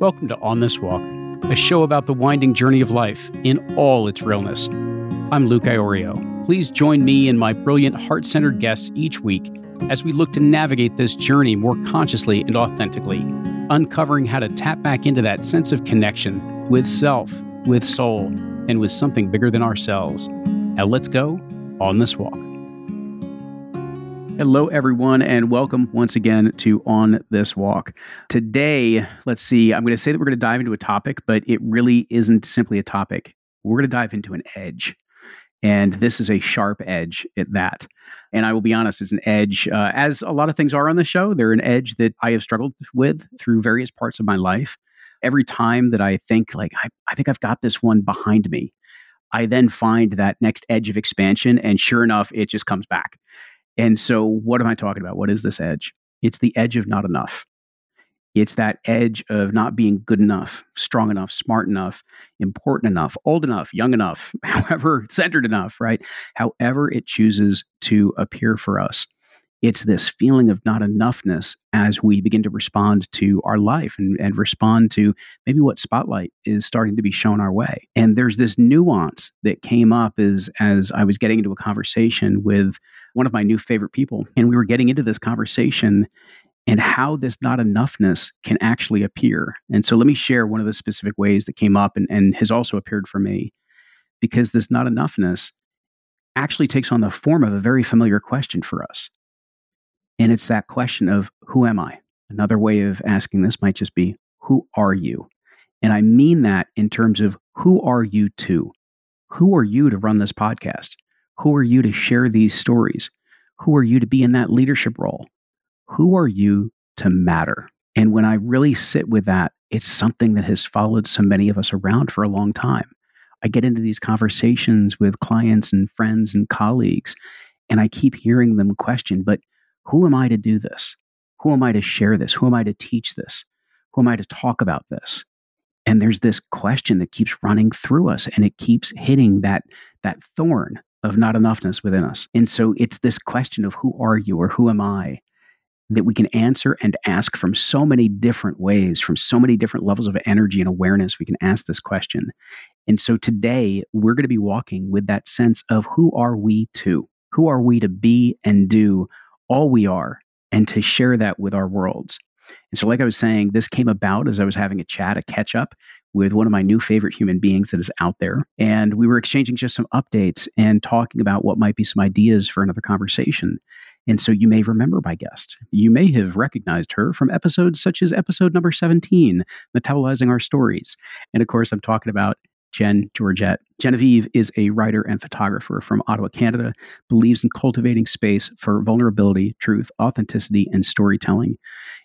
Welcome to On This Walk, a show about the winding journey of life in all its realness. I'm Luke Iorio. Please join me and my brilliant heart centered guests each week as we look to navigate this journey more consciously and authentically, uncovering how to tap back into that sense of connection with self, with soul, and with something bigger than ourselves. Now let's go on this walk. Hello, everyone, and welcome once again to On This Walk. Today, let's see, I'm going to say that we're going to dive into a topic, but it really isn't simply a topic. We're going to dive into an edge. And this is a sharp edge at that. And I will be honest, it's an edge, uh, as a lot of things are on the show, they're an edge that I have struggled with through various parts of my life. Every time that I think, like, I, I think I've got this one behind me, I then find that next edge of expansion. And sure enough, it just comes back. And so, what am I talking about? What is this edge? It's the edge of not enough. It's that edge of not being good enough, strong enough, smart enough, important enough, old enough, young enough, however, centered enough, right? However, it chooses to appear for us. It's this feeling of not enoughness as we begin to respond to our life and, and respond to maybe what spotlight is starting to be shown our way. And there's this nuance that came up as, as I was getting into a conversation with one of my new favorite people. And we were getting into this conversation and how this not enoughness can actually appear. And so let me share one of the specific ways that came up and, and has also appeared for me, because this not enoughness actually takes on the form of a very familiar question for us. And it's that question of, Who am I? Another way of asking this might just be, Who are you? And I mean that in terms of who are you to? Who are you to run this podcast? Who are you to share these stories? Who are you to be in that leadership role? who are you to matter? And when I really sit with that, it's something that has followed so many of us around for a long time. I get into these conversations with clients and friends and colleagues, and I keep hearing them question, but who am I to do this? Who am I to share this? Who am I to teach this? Who am I to talk about this? And there's this question that keeps running through us and it keeps hitting that, that thorn of not enoughness within us. And so it's this question of who are you or who am I? that we can answer and ask from so many different ways, from so many different levels of energy and awareness. We can ask this question. And so today we're going to be walking with that sense of who are we to? Who are we to be and do all we are and to share that with our worlds? And so, like I was saying, this came about as I was having a chat, a catch up with one of my new favorite human beings that is out there. And we were exchanging just some updates and talking about what might be some ideas for another conversation. And so you may remember my guest. You may have recognized her from episodes such as episode number 17, Metabolizing Our Stories. And of course, I'm talking about Jen Georget. Genevieve is a writer and photographer from Ottawa, Canada, believes in cultivating space for vulnerability, truth, authenticity, and storytelling.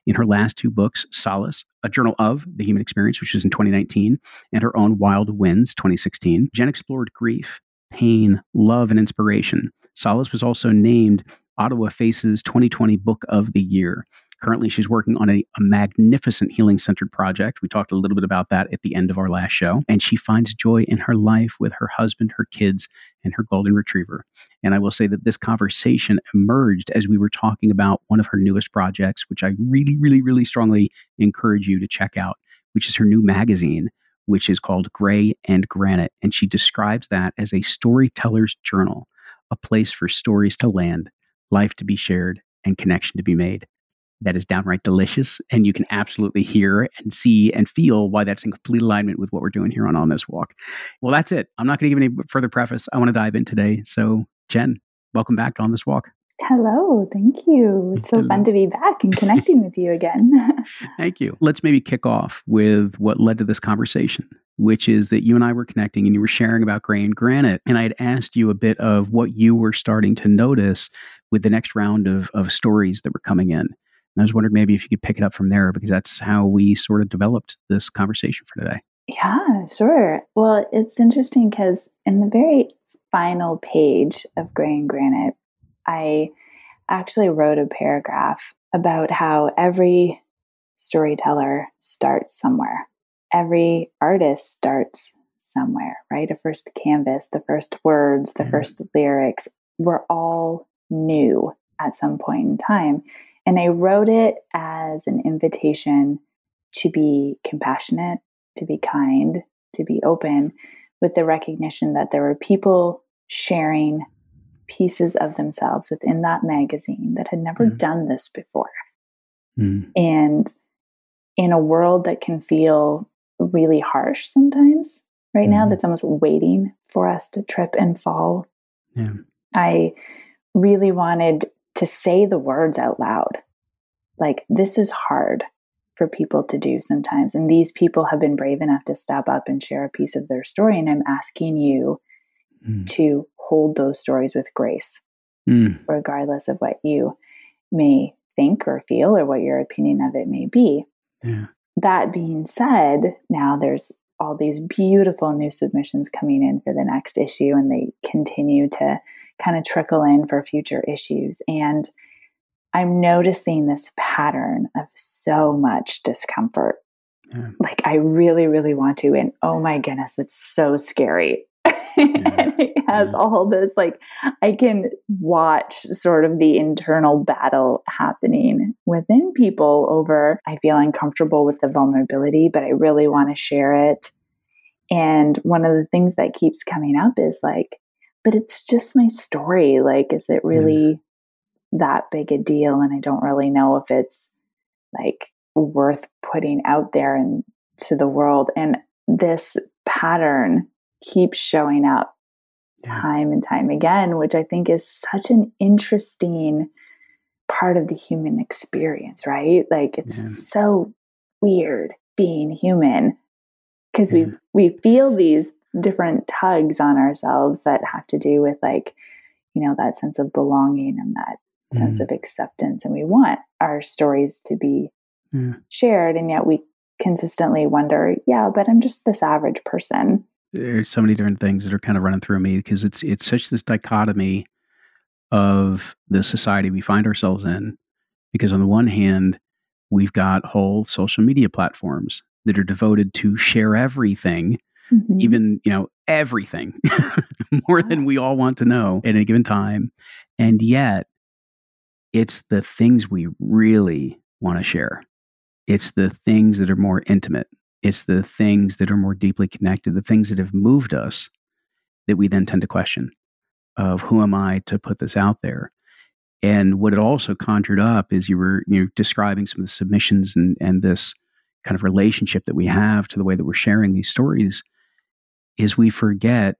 In her last two books, Solace, A Journal of the Human Experience, which was in 2019, and her own Wild Winds, 2016, Jen explored grief, pain, love, and inspiration. Solace was also named Ottawa Faces 2020 Book of the Year. Currently, she's working on a, a magnificent healing centered project. We talked a little bit about that at the end of our last show. And she finds joy in her life with her husband, her kids, and her golden retriever. And I will say that this conversation emerged as we were talking about one of her newest projects, which I really, really, really strongly encourage you to check out, which is her new magazine, which is called Gray and Granite. And she describes that as a storyteller's journal, a place for stories to land life to be shared, and connection to be made. That is downright delicious. And you can absolutely hear and see and feel why that's in complete alignment with what we're doing here on On This Walk. Well, that's it. I'm not going to give any further preface. I want to dive in today. So, Jen, welcome back to On This Walk. Hello, thank you. It's so Hello. fun to be back and connecting with you again. thank you. Let's maybe kick off with what led to this conversation, which is that you and I were connecting and you were sharing about Gray and Granite. And I had asked you a bit of what you were starting to notice with the next round of, of stories that were coming in. And I was wondering maybe if you could pick it up from there because that's how we sort of developed this conversation for today. Yeah, sure. Well, it's interesting because in the very final page of Gray and Granite, I actually wrote a paragraph about how every storyteller starts somewhere. Every artist starts somewhere, right? A first canvas, the first words, the mm-hmm. first lyrics. We're all new at some point in time. And I wrote it as an invitation to be compassionate, to be kind, to be open, with the recognition that there were people sharing pieces of themselves within that magazine that had never mm. done this before. Mm. And in a world that can feel really harsh sometimes, right mm. now, mm-hmm. that's almost waiting for us to trip and fall. Yeah. I really wanted to say the words out loud. Like, this is hard for people to do sometimes. And these people have been brave enough to step up and share a piece of their story. And I'm asking you mm. to hold those stories with grace, mm. regardless of what you may think or feel or what your opinion of it may be. Yeah. That being said, now there's all these beautiful new submissions coming in for the next issue, and they continue to kind of trickle in for future issues. And I'm noticing this pattern of so much discomfort. Yeah. Like, I really, really want to. And oh my goodness, it's so scary. And it has all this, like, I can watch sort of the internal battle happening within people over, I feel uncomfortable with the vulnerability, but I really want to share it. And one of the things that keeps coming up is like, but it's just my story. Like, is it really that big a deal? And I don't really know if it's like worth putting out there and to the world. And this pattern keeps showing up time and time again, which I think is such an interesting part of the human experience, right? Like it's yeah. so weird being human because yeah. we we feel these different tugs on ourselves that have to do with like you know that sense of belonging and that mm. sense of acceptance and we want our stories to be yeah. shared and yet we consistently wonder yeah but i'm just this average person there's so many different things that are kind of running through me because it's it's such this dichotomy of the society we find ourselves in because on the one hand we've got whole social media platforms that are devoted to share everything mm-hmm. even you know everything more than we all want to know at any given time and yet it's the things we really want to share. It's the things that are more intimate it's the things that are more deeply connected, the things that have moved us that we then tend to question of who am I to put this out there? And what it also conjured up is you were you know describing some of the submissions and and this kind of relationship that we have to the way that we're sharing these stories is we forget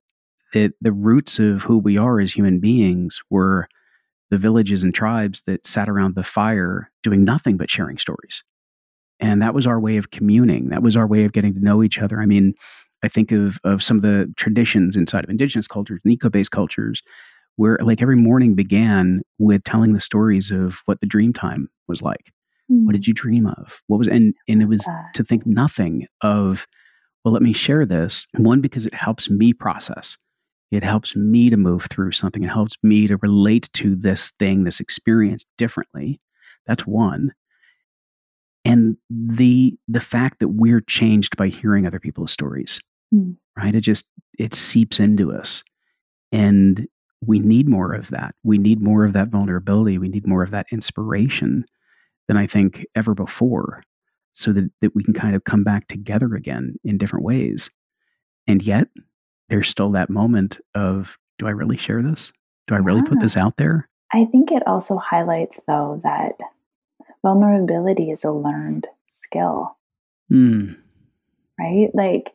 that the roots of who we are as human beings were the villages and tribes that sat around the fire doing nothing but sharing stories. And that was our way of communing. That was our way of getting to know each other. I mean, I think of, of some of the traditions inside of indigenous cultures and eco based cultures where like every morning began with telling the stories of what the dream time was like. Mm. What did you dream of? What was and and it was to think nothing of, well, let me share this. One, because it helps me process. It helps me to move through something. It helps me to relate to this thing, this experience differently. That's one and the the fact that we're changed by hearing other people's stories mm. right? It just it seeps into us. And we need more of that. We need more of that vulnerability. We need more of that inspiration than i think ever before so that, that we can kind of come back together again in different ways. And yet there's still that moment of do i really share this? Do i really yeah. put this out there? I think it also highlights though that vulnerability is a learned skill. Mm. Right? Like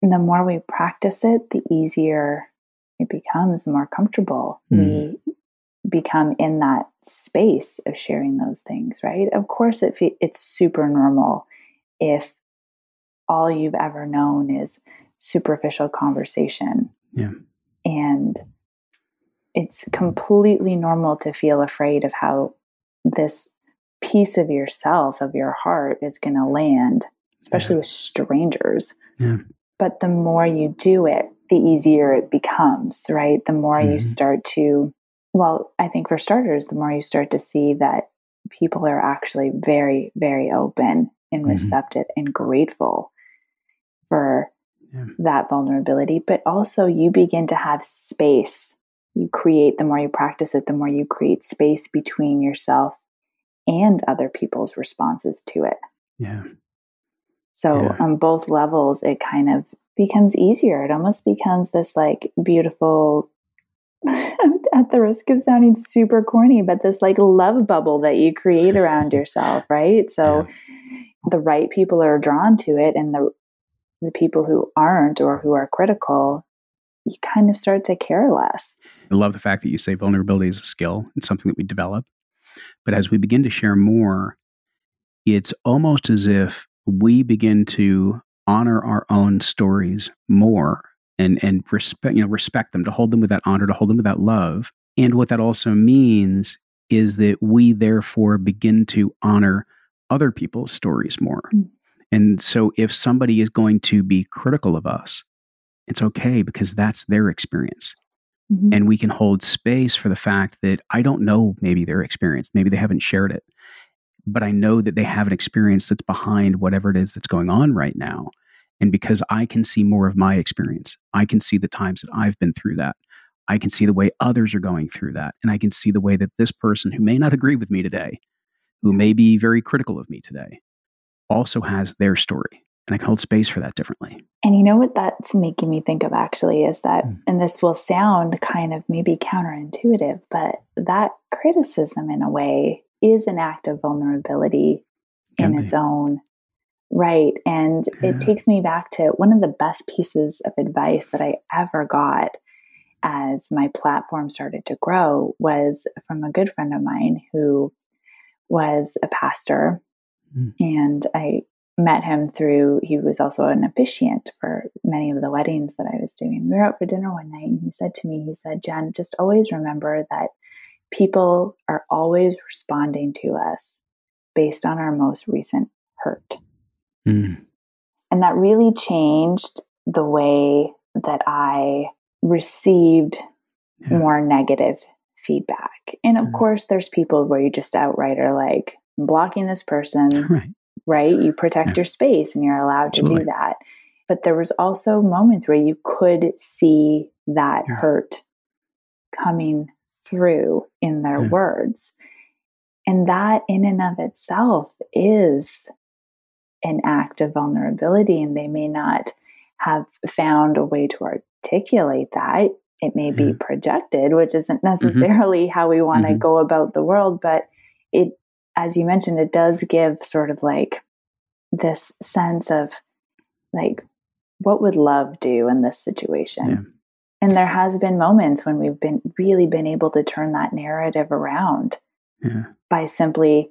the more we practice it, the easier it becomes, the more comfortable mm. we become in that space of sharing those things, right? Of course, it it's super normal if all you've ever known is superficial conversation. Yeah. And it's completely normal to feel afraid of how this piece of yourself, of your heart, is going to land, especially yeah. with strangers. Yeah. But the more you do it, the easier it becomes, right? The more mm-hmm. you start to, well, I think for starters, the more you start to see that people are actually very, very open and mm-hmm. receptive and grateful for yeah. that vulnerability. But also, you begin to have space. You create, the more you practice it, the more you create space between yourself and other people's responses to it. Yeah. So Yeah. on both levels, it kind of becomes easier. It almost becomes this like beautiful, at the risk of sounding super corny, but this like love bubble that you create around yourself, right? So the right people are drawn to it, and the the people who aren't or who are critical, you kind of start to care less. I love the fact that you say vulnerability is a skill and something that we develop. But as we begin to share more, it's almost as if we begin to honor our own stories more and and respect you know respect them to hold them with that honor to hold them with that love. And what that also means is that we therefore begin to honor other people's stories more. Mm. and so if somebody is going to be critical of us it's okay because that's their experience Mhm. and we can hold space for the fact that I don't know maybe their experience, maybe they haven't shared it, but I know that they have an experience that's behind whatever it is that's going on right now. And because I can see more of my experience, I can see the times that I've been through that. I can see the way others are going through that. And I can see the way that this person who may not agree with me today, who may be very critical of me today, also has their story. And I can hold space for that differently. And you know what that's making me think of actually is that, Mm. and this will sound kind of maybe counterintuitive, but that criticism in a way is an act of vulnerability Can in be. its own right. And Yeah. it takes me back to one of the best pieces of advice that I ever got as my platform started to grow was from a good friend of mine who was a pastor. Mm. And I met him through, he was also an officiant for many of the weddings that I was doing. We were out for dinner one night and he said to me, he said, Jen, just always remember that people are always responding to us based on our most recent hurt. Mm. And that really changed the way that I received Yeah. more negative feedback. And of Mhm. course, there's people where you just outright are like, I'm blocking this person, Right. Right? You protect Yeah. your space and you're allowed to do that. But there was also moments where you could see that Yeah. hurt coming through in their Yeah. words. And that in and of itself is an act of vulnerability and they may not have found a way to articulate that. It may be projected, which isn't necessarily how we want to Mhm. go about the world, but it as you mentioned, it does give sort of like this sense of like, what would love do in this situation? Yeah. And there has been moments when we've been really been able to turn that narrative around Yeah. by simply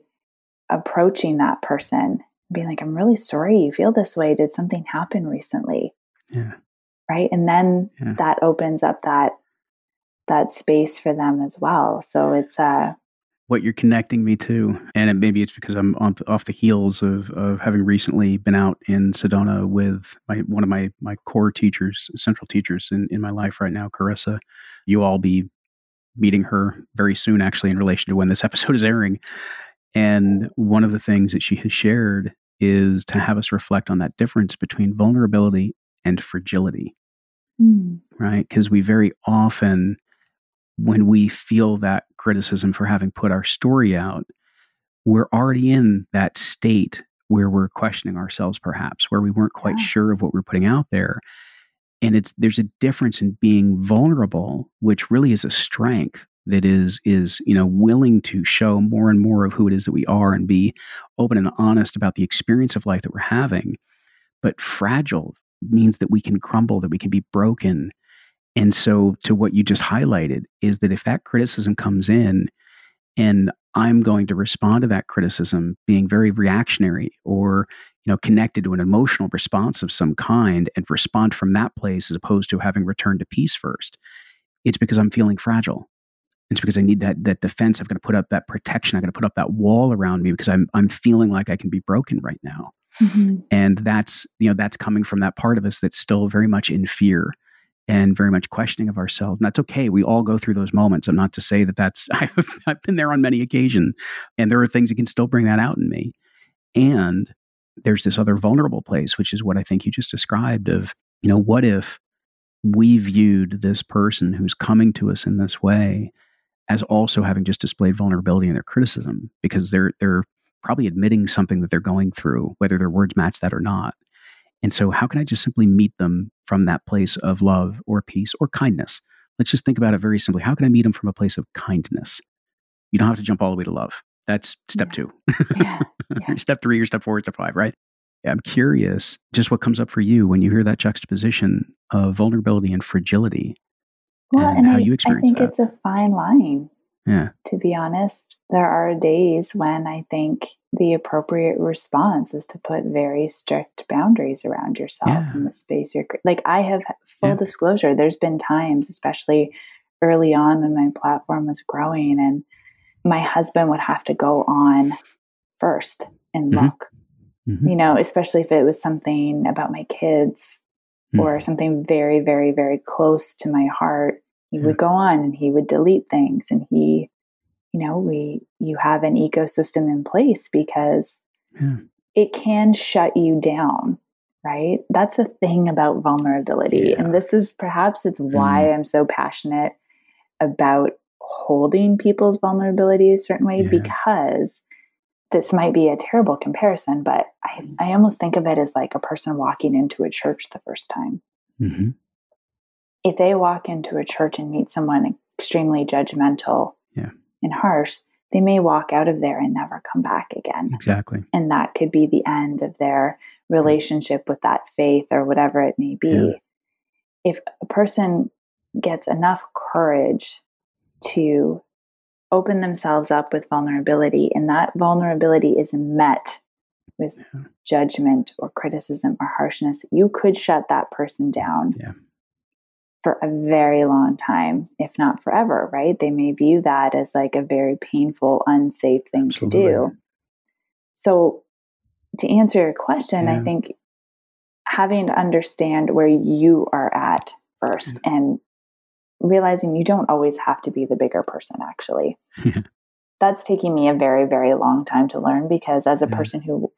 approaching that person, being like, I'm really sorry you feel this way. Did something happen recently? Yeah. Right. And then that opens up that that space for them as well. So it's uh what you're connecting me to, and it, maybe it's because I'm on, off the heels of, of having recently been out in Sedona with my one of my my core teachers, central teachers in, in my life right now, Carissa. You all be meeting her very soon, actually, in relation to when this episode is airing. And one of the things that she has shared is to have us reflect on that difference between vulnerability and fragility mm, right? Because we very often, when we feel that criticism for having put our story out, we're already in that state where we're questioning ourselves, perhaps, where we weren't quite Yeah. sure of what we're putting out there. And it's there's a difference in being vulnerable, which really is a strength that is is you know willing to show more and more of who it is that we are and be open and honest about the experience of life that we're having. But fragile means that we can crumble, that we can be broken, and so, to what you just highlighted, is that if that criticism comes in and I'm going to respond to that criticism being very reactionary or you know connected to an emotional response of some kind and respond from that place as opposed to having returned to peace first it's because i'm feeling fragile. It's because i need that that defense. I've got to put up that protection. I've got to put up that wall around me because i'm i'm feeling like i can be broken right now. Mhm, and that's you know that's coming from that part of us that's still very much in fear and very much questioning of ourselves and that's okay we all go through those moments i'm not to say that that's i've, I've been there on many occasions and there are things that can still bring that out in me and there's this other vulnerable place which is what i think you just described of you know what if we viewed this person who's coming to us in this way as also having just displayed vulnerability in their criticism because they're they're probably admitting something that they're going through, whether their words match that or not. And so, how can I just simply meet them from that place of love or peace or kindness? Let's just think about it very simply. How can I meet them from a place of kindness? You don't have to jump all the way to love. That's step Yeah. two. Yeah. Yeah. step three or step four, or step five, right? I'm curious just what comes up for you when you hear that juxtaposition of vulnerability and fragility. Well, And and, how I, you experience it. I think that. it's a fine line, Yeah. to be honest. There are days when I think the appropriate response is to put very strict boundaries around yourself Yeah. in the space you're like I have full Yeah. disclosure. There's been times, especially early on when my platform was growing, and my husband would have to go on first and Mhm. look, Mhm. you know, especially if it was something about my kids Mm. or something very, very, very close to my heart. He Yeah. would go on and he would delete things and he, you know, we, you have an ecosystem in place because Yeah. it can shut you down right that's the thing about vulnerability Yeah. and this is perhaps it's why i'm so passionate about holding people's vulnerability a certain way because this might be a terrible comparison but I, I almost think of it as like a person walking into a church the first time hmm if they walk into a church and meet someone extremely judgmental Yeah. and harsh they may walk out of there and never come back again Exactly. and that could be the end of their relationship with that faith or whatever it may be. Yeah. If a person gets enough courage to open themselves up with vulnerability, and that vulnerability is met with Yeah. judgment or criticism or harshness, you could shut that person down. Yeah. For a very long time, if not forever, right? They may view that as like a very painful, unsafe thing to do. So, to answer your question, I think having to understand where you are at first mm. and realizing you don't always have to be the bigger person, actually. Yeah. That's taking me a very, very long time to learn because as a Yeah. person who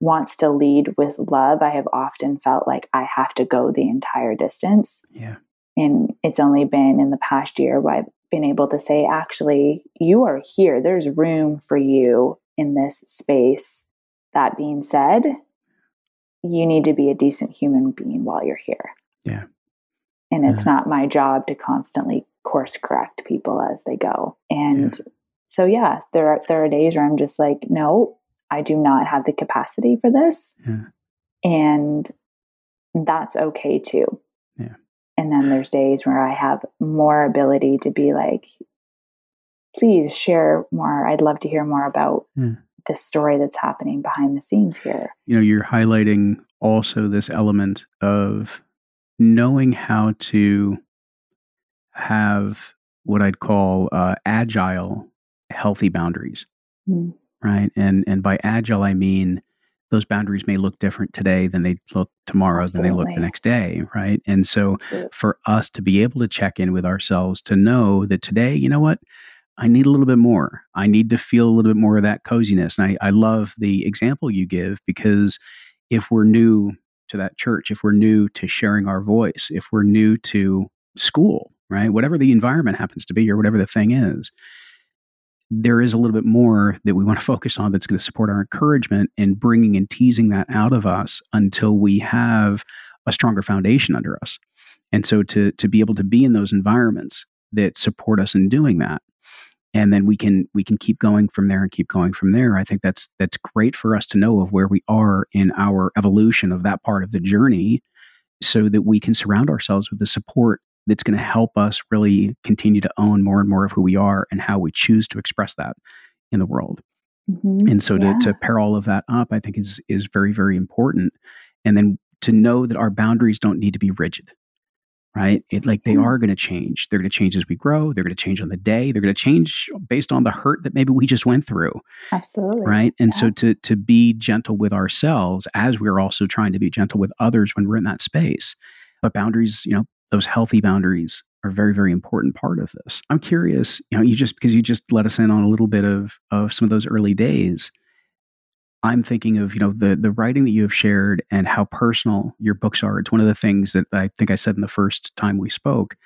wants to lead with love, I have often felt like I have to go the entire distance. Yeah. And it's only been in the past year where I've been able to say, actually, you are here. There's room for you in this space. That being said, you need to be a decent human being while you're here. Yeah. And it's mm-hmm. not my job to constantly course correct people as they go. And so yeah, there are there are days where I'm just like, no, I do not have the capacity for this. Yeah. And that's okay too. And then there's days where I have more ability to be like, please share more. I'd love to hear more about Yeah. the story that's happening behind the scenes here. you know you're highlighting also this element of knowing how to have what i'd call uh, agile healthy boundaries Mm. right and and by agile i mean those boundaries may look different today than they look tomorrow than they look the next day right and so So, for us to be able to check in with ourselves to know that today, you know what? I need a little bit more. I need to feel a little bit more of that coziness. And I, I love the example you give because if we're new to that church, if we're new to sharing our voice, if we're new to school, right? Whatever the environment happens to be or whatever the thing is, there is a little bit more that we want to focus on that's going to support our encouragement and bringing and teasing that out of us until we have a stronger foundation under us. And so to to be able to be in those environments that support us in doing that, and then we can we can keep going from there and keep going from there. I think that's that's great for us to know of where we are in our evolution of that part of the journey, so that we can surround ourselves with the support that's going to help us really continue to own more and more of who we are and how we choose to express that in the world. Mhm, and so yeah. to, to pair all of that up i think is is very very important. And then to know that our boundaries don't need to be rigid right? It like they Yeah. are going to change. They're going to change as we grow. They're going to change on the day. They're going to change based on the hurt that maybe we just went through Absolutely. right? And Yeah. so to to be gentle with ourselves as we're also trying to be gentle with others when we're in that space. But boundaries you know those healthy boundaries are very very important part of this. I'm curious you know you just because you just let us in on a little bit of of some of those early days. I'm thinking of you know the the writing that you have shared and how personal your books are. It's one of the things that i think i said in the first time we spoke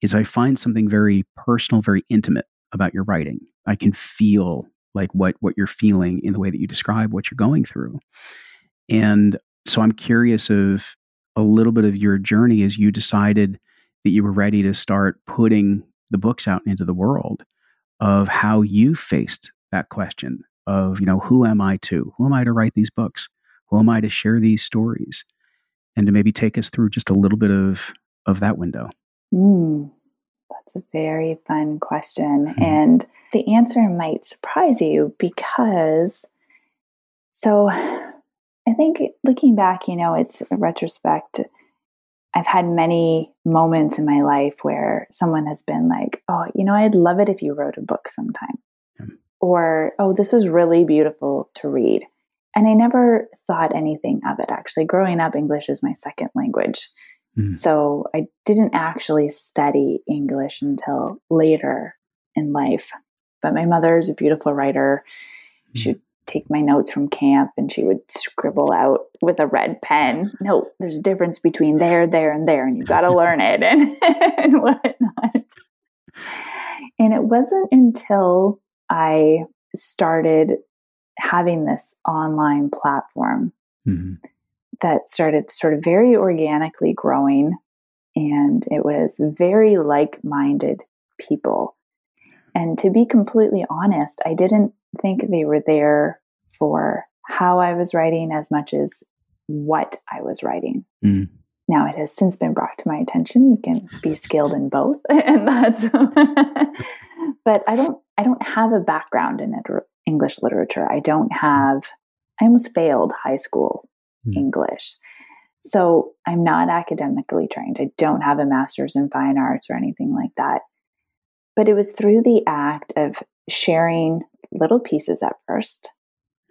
is i find something very personal very intimate about your writing. I can feel like what what you're feeling in the way that you describe what you're going through. And so I'm curious of a little bit of your journey as you decided that you were ready to start putting the books out into the world of how you faced that question of, you know, who am I to? Who am I to write these books? Who am I to share these stories? And to maybe take us through just a little bit of of that window. Mm, that's a very fun question. Mm-hmm. And the answer might surprise you because so I think looking back, you know, it's a retrospect. I've had many moments in my life where someone has been like, oh, you know, I'd love it if you wrote a book sometime. Mm. Or, oh, this was really beautiful to read. And I never thought anything of it actually. Growing up, English is my second language. Mm. So I didn't actually study English until later in life. But my mother is a beautiful writer. Mm. She take my notes from camp and she would scribble out with a red pen. No there's a difference between there there and there and you've got to learn it and, and whatnot. And it wasn't until i started having this online platform mm-hmm. that started sort of very organically growing and it was very like-minded people. And to be completely honest i didn't think they were there for how I was writing as much as what I was writing. Mm. Now it has since been brought to my attention. You can be skilled in both, and that's. but I don't. I don't have a background in English literature. I don't have. I almost failed high school mm. English, so I'm not academically trained. I don't have a master's in fine arts or anything like that. But it was through the act of sharing little pieces at first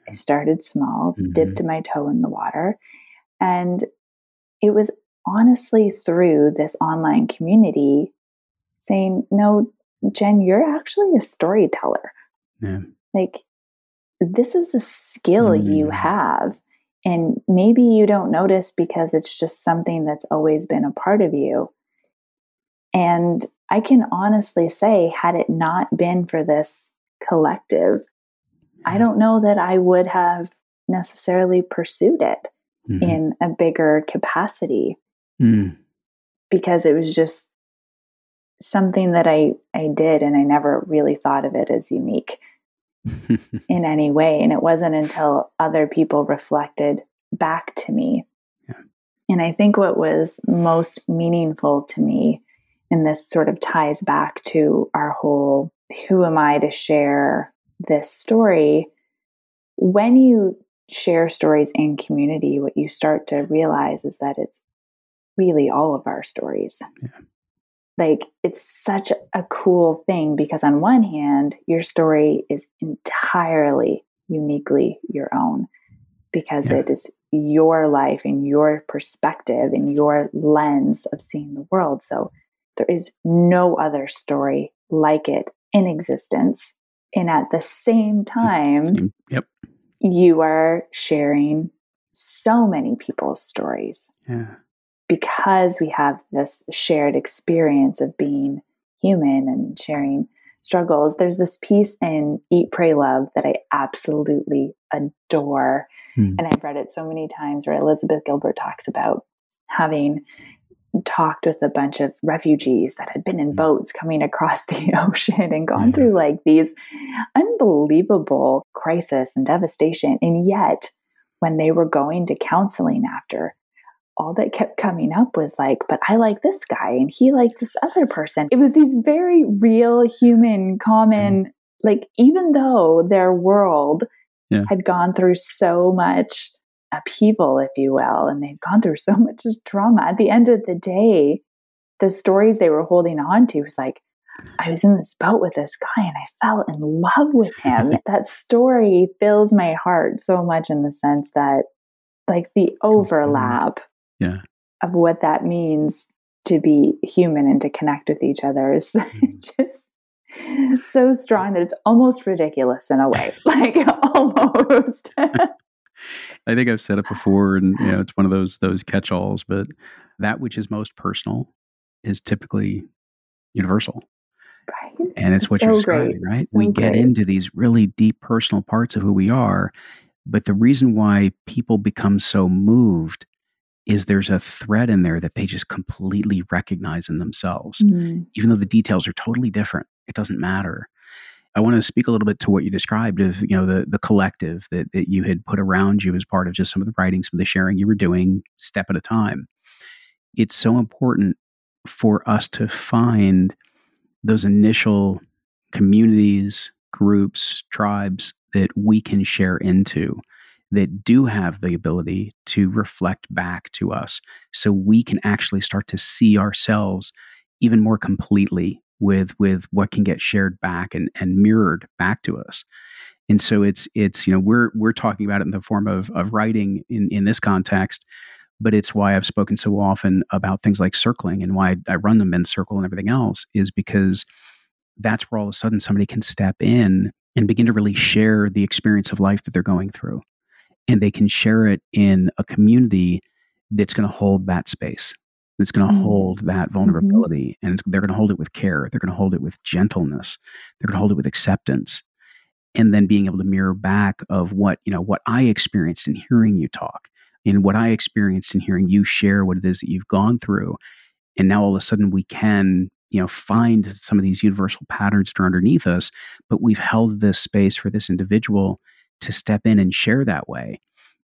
I started small, mm-hmm. dipped my toe in the water. And it was honestly through this online community saying, No, Jen, you're actually a storyteller. Yeah. Like, this is a skill mm-hmm. you have. And maybe you don't notice because it's just something that's always been a part of you. And I can honestly say, had it not been for this collective, I don't know that I would have necessarily pursued it mm-hmm. in a bigger capacity mm. because it was just something that I, I did and I never really thought of it as unique in any way. And it wasn't until other people reflected back to me. Yeah. And I think what was most meaningful to me, and this sort of ties back to our whole who am I to share this story, when you share stories in community, what you start to realize is that it's really all of our stories. Yeah. Like, it's such a cool thing because, on one hand, your story is entirely uniquely your own because yeah. it is your life and your perspective and your lens of seeing the world. So, there is no other story like it in existence. And at the same time, yep. you are sharing so many people's stories. Yeah. Because we have this shared experience of being human and sharing struggles. There's this piece in Eat, Pray, Love that I absolutely adore. Hmm. And I've read it so many times where Elizabeth Gilbert talks about having talked with a bunch of refugees that had been in mm. boats coming across the ocean and gone through like these unbelievable crisis and devastation. And yet, when they were going to counseling after, all that kept coming up was like, but I like this guy and he liked this other person. It was these very real, human, common, mm. like, even though their world yeah. had gone through so much upheaval, if you will, and they've gone through so much trauma. At the end of the day, the stories they were holding on to was like, I was in this boat with this guy and I fell in love with him. that story fills my heart so much in the sense that, like, the overlap yeah. of what that means to be human and to connect with each other is mm. just so strong that it's almost ridiculous in a way. like, almost. I think I've said it before, and you know, it's one of those those catch-alls. But that which is most personal is typically universal. Right. And it's, what so you're describing, right? So we get great. into these really deep personal parts of who we are. But the reason why people become so moved is there's a thread in there that they just completely recognize in themselves. Mm-hmm. Even though the details are totally different, it doesn't matter. I want to speak a little bit to what you described of, you know, the the collective that, that you had put around you as part of just some of the writing, some of the sharing you were doing step at a time. It's so important for us to find those initial communities, groups, tribes that we can share into that do have the ability to reflect back to us so we can actually start to see ourselves even more completely with with what can get shared back and and mirrored back to us. And so it's it's you know we're we're talking about it in the form of of writing in in this context but it's why I've spoken so often about things like circling and why I run the men's circle and everything else is because that's where all of a sudden somebody can step in and begin to really share the experience of life that they're going through. And they can share it in a community that's going to hold that space that's going to mm-hmm. hold that mm-hmm. vulnerability mm-hmm. and they're going to hold it with care they're going to hold it with gentleness they're going to hold it with acceptance and then being able to mirror back of what you know what i experienced in hearing you talk and what i experienced in hearing you share what it is that you've gone through and now all of a sudden we can you know find some of these universal patterns that are underneath us but we've held this space for this individual to step in and share that way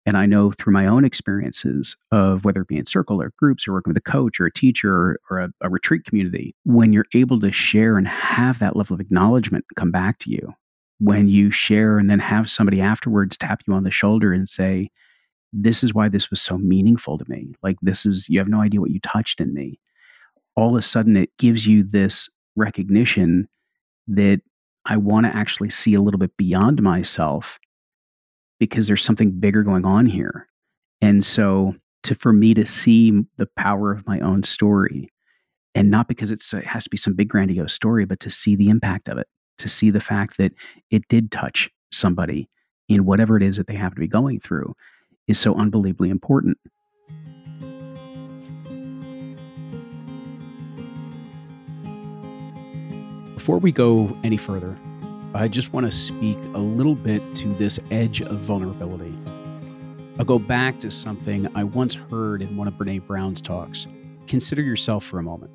and I know through my own experiences of whether it be in circle or groups or working with a coach or a teacher or, a, a, retreat community, when you're able to share and have that level of acknowledgement come back to you, when you share and then have somebody afterwards tap you on the shoulder and say, This is why this was so meaningful to me. Like, this is, you have no idea what you touched in me. All of a sudden, it gives you this recognition that I want to actually see a little bit beyond myself because there's something bigger going on here. And so to for me to see the power of my own story and not because it's it has to be some big grandiose story but to see the impact of it to see the fact that it did touch somebody in whatever it is that they have to be going through is so unbelievably important before we go any further I just want to speak a little bit to this edge of vulnerability. I'll go back to something I once heard in one of Brene Brown's talks. Consider yourself for a moment.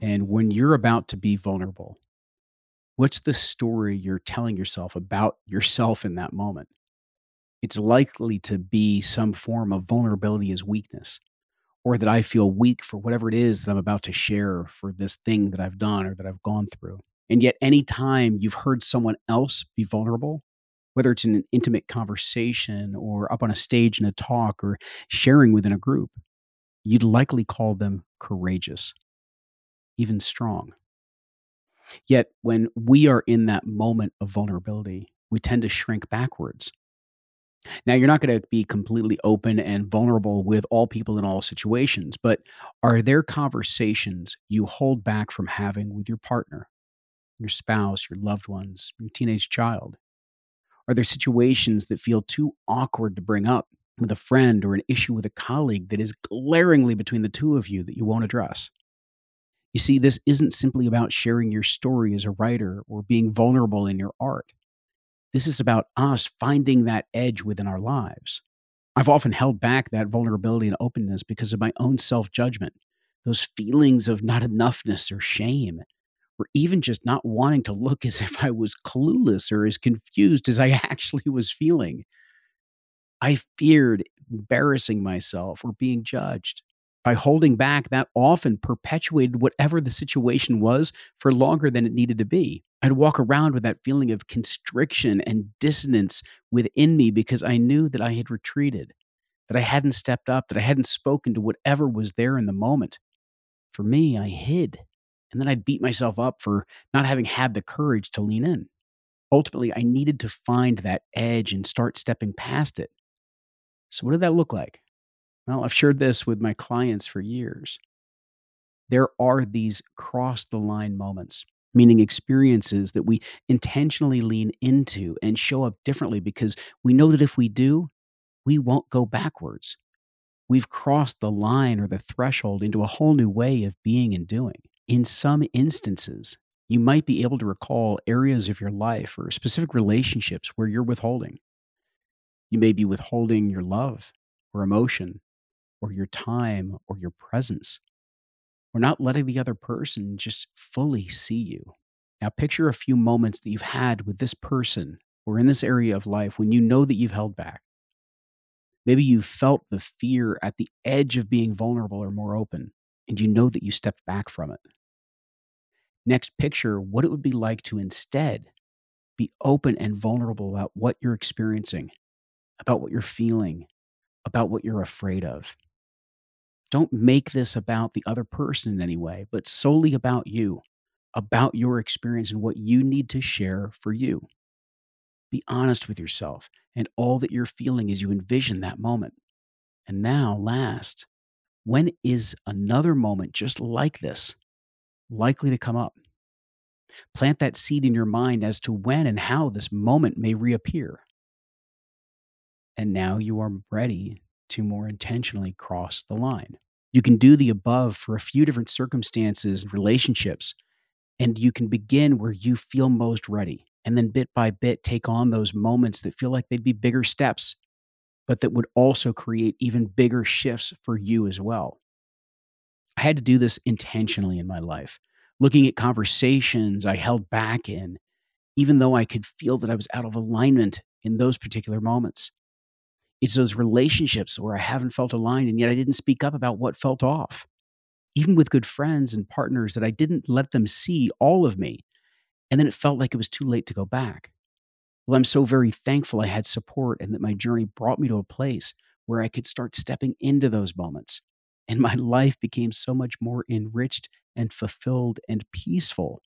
And when you're about to be vulnerable, what's the story you're telling yourself about yourself in that moment? It's likely to be some form of vulnerability as weakness, or that I feel weak for whatever it is that I'm about to share for this thing that I've done or that I've gone through. And yet, anytime you've heard someone else be vulnerable, whether it's in an intimate conversation or up on a stage in a talk or sharing within a group, you'd likely call them courageous, even strong. Yet, when we are in that moment of vulnerability, we tend to shrink backwards. Now, you're not going to be completely open and vulnerable with all people in all situations, but are there conversations you hold back from having with your partner, your spouse, your loved ones, your teenage child? Are there situations that feel too awkward to bring up with a friend or an issue with a colleague that is glaringly between the two of you that you won't address? You see, this isn't simply about sharing your story as a writer or being vulnerable in your art. This is about us finding that edge within our lives. I've often held back that vulnerability and openness because of my own self judgment, those feelings of not enoughness or shame or even just not wanting to look as if I was clueless or as confused as I actually was feeling. I feared embarrassing myself or being judged. By holding back, that often perpetuated whatever the situation was for longer than it needed to be. I'd walk around with that feeling of constriction and dissonance within me because I knew that I had retreated, that I hadn't stepped up, that I hadn't spoken to whatever was there in the moment. For me, I hid. And then I'd beat myself up for not having had the courage to lean in. Ultimately, I needed to find that edge and start stepping past it. So, what did that look like? Well, I've shared this with my clients for years. There are these cross the line moments, meaning experiences that we intentionally lean into and show up differently because we know that if we do, we won't go backwards. We've crossed the line or the threshold into a whole new way of being and doing in some instances, You might be able to recall areas of your life or specific relationships where you're withholding. You may be withholding your love or emotion or your time or your presence or not letting the other person just fully see you. Now, picture a few moments that you've had with this person or in this area of life when you know that you've held back. Maybe you felt the fear at the edge of being vulnerable or more open, and you know that you stepped back from it. Next, picture what it would be like to instead be open and vulnerable about what you're experiencing, about what you're feeling, about what you're afraid of. Don't make this about the other person in any way, but solely about you, about your experience and what you need to share for you. Be honest with yourself and all that you're feeling as you envision that moment. And now, last, when is another moment just like this likely to come up? Plant that seed in your mind as to when and how this moment may reappear. And now you are ready to more intentionally cross the line. You can do the above for a few different circumstances and relationships, and you can begin where you feel most ready and then bit by bit take on those moments that feel like they'd be bigger steps, but that would also create even bigger shifts for you as well. I had to do this intentionally in my life, looking at conversations I held back in, even though I could feel that I was out of alignment in those particular moments. It's those relationships where I haven't felt aligned and yet I didn't speak up about what felt off. Even with good friends and partners that I didn't let them see all of me and then it felt like it was too late to go back. Well, I'm so very thankful I had support and that my journey brought me to a place where I could start stepping into those moments. And my life became so much more enriched and fulfilled and peaceful